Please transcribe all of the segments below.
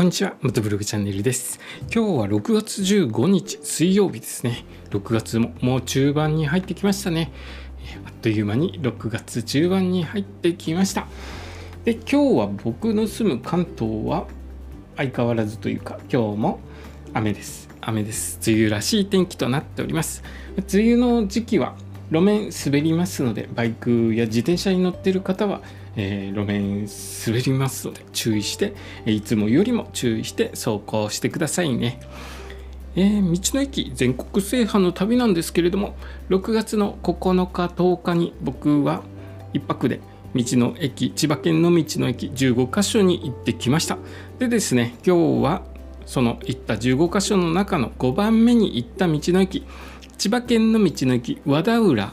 こんにちは、元ブログチャンネルです。今日は6月15日水曜日ですね。6月ももう中盤に入ってきましたね。あっという間に6月中盤に入ってきました。で、今日は僕の住む関東は相変わらずというか、今日も雨です。雨です。梅雨らしい天気となっております。梅雨の時期は路面滑りますので、バイクや自転車に乗っている方はえー、路面滑りますので注意していつもよりも注意して走行してくださいね。えー、道の駅全国制覇の旅なんですけれども6月の9日10日に僕は1泊で道の駅千葉県の道の駅15カ所に行ってきましたでですね今日はその行った15カ所の中の5番目に行った道の駅千葉県の道の駅和田浦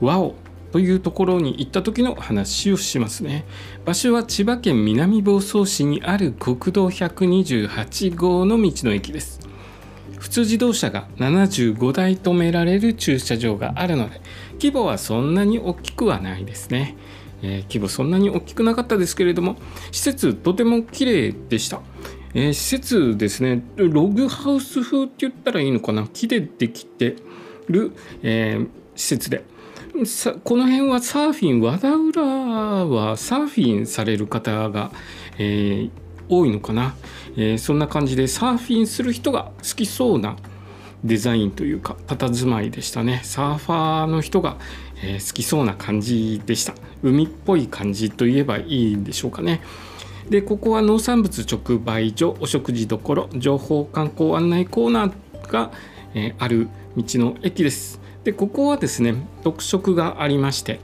和尾というところに行った時の話をしますね。場所は千葉県南房総市にある国道128号の道の駅です。普通自動車が75台止められる駐車場があるので規模はそんなに大きくはないですね、えー、規模そんなに大きくなかったですけれども施設とても綺麗でした。えー、施設ですねログハウス風って言ったらいいのかな木でできてる、えー、施設で。さこの辺はサーフィン和田浦はサーフィンされる方が、えー、多いのかな、えー、そんな感じでサーフィンする人が好きそうなデザインというか佇まいでしたね。サーファーの人が、えー、好きそうな感じでした。海っぽい感じといえばいいんでしょうかね。でここは農産物直売所お食事処情報観光案内コーナーが、え、ある道の駅です。でここはですね特色がありまして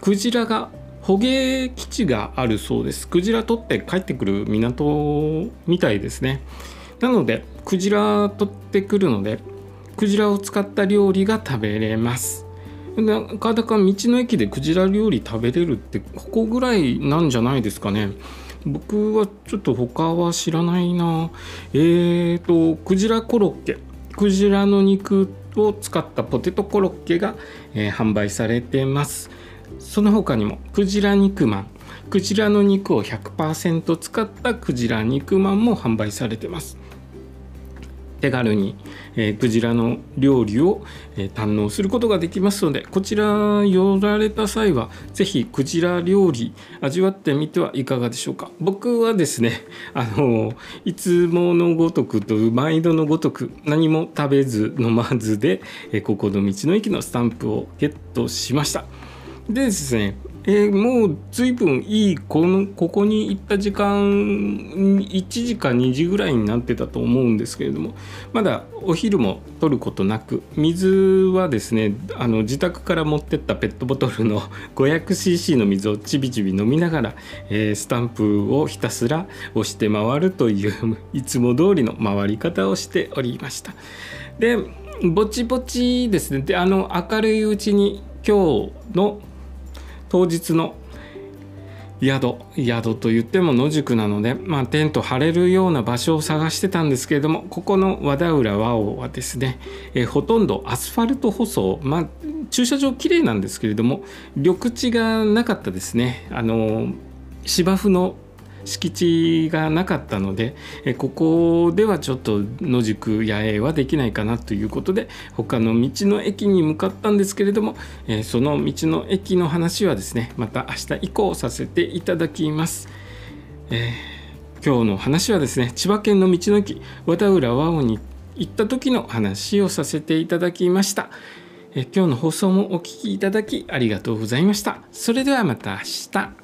クジラが捕鯨基地があるそうです。クジラ取って帰ってくる港みたいですね。なのでクジラ取ってくるのでクジラを使った料理が食べれます。なかなか道の駅でクジラ料理食べれるってここぐらいなんじゃないですかね。僕はちょっと他は知らないな。えーとクジラコロッケ。クジラの肉を使ったポテトコロッケが、えー、販売されてます。その他にもクジラ肉まん。クジラの肉を100%使ったクジラ肉まんも販売されてます。手軽に、えー、クジラの料理を、えー、堪能することができますのでこちら寄られた際は是非クジラ料理味わってみてはいかがでしょうか。僕はですね あのいつものごとくと毎度のごとく何も食べず飲まずで、えー、ここの道の駅のスタンプをゲットしました。でですねえー、もう随分いいこのここに行った時間1時か2時ぐらいになってたと思うんですけれどもまだお昼も取ることなく水はですねあの自宅から持ってったペットボトルの 500cc の水をちびちび飲みながら、えー、スタンプをひたすら押して回るといういつも通りの回り方をしておりました。でぼちぼちですねであの明るいうちに今日の当日の宿宿と言っても野宿なので、まあ、テント張れるような場所を探してたんですけれどもここの和田浦和王はですね、えほとんどアスファルト舗装、まあ、駐車場綺麗なんですけれども緑地がなかったですね。あの芝生の敷地がなかったのでここではちょっと野宿野営はできないかなということで他の道の駅に向かったんですけれどもその道の駅の話はですねまた明日以降させていただきます。えー、今日の話はですね千葉県の道の駅和田浦和尾に行った時の話をさせていただきました。え今日の放送もお聴きいただきありがとうございました。それではまた明日。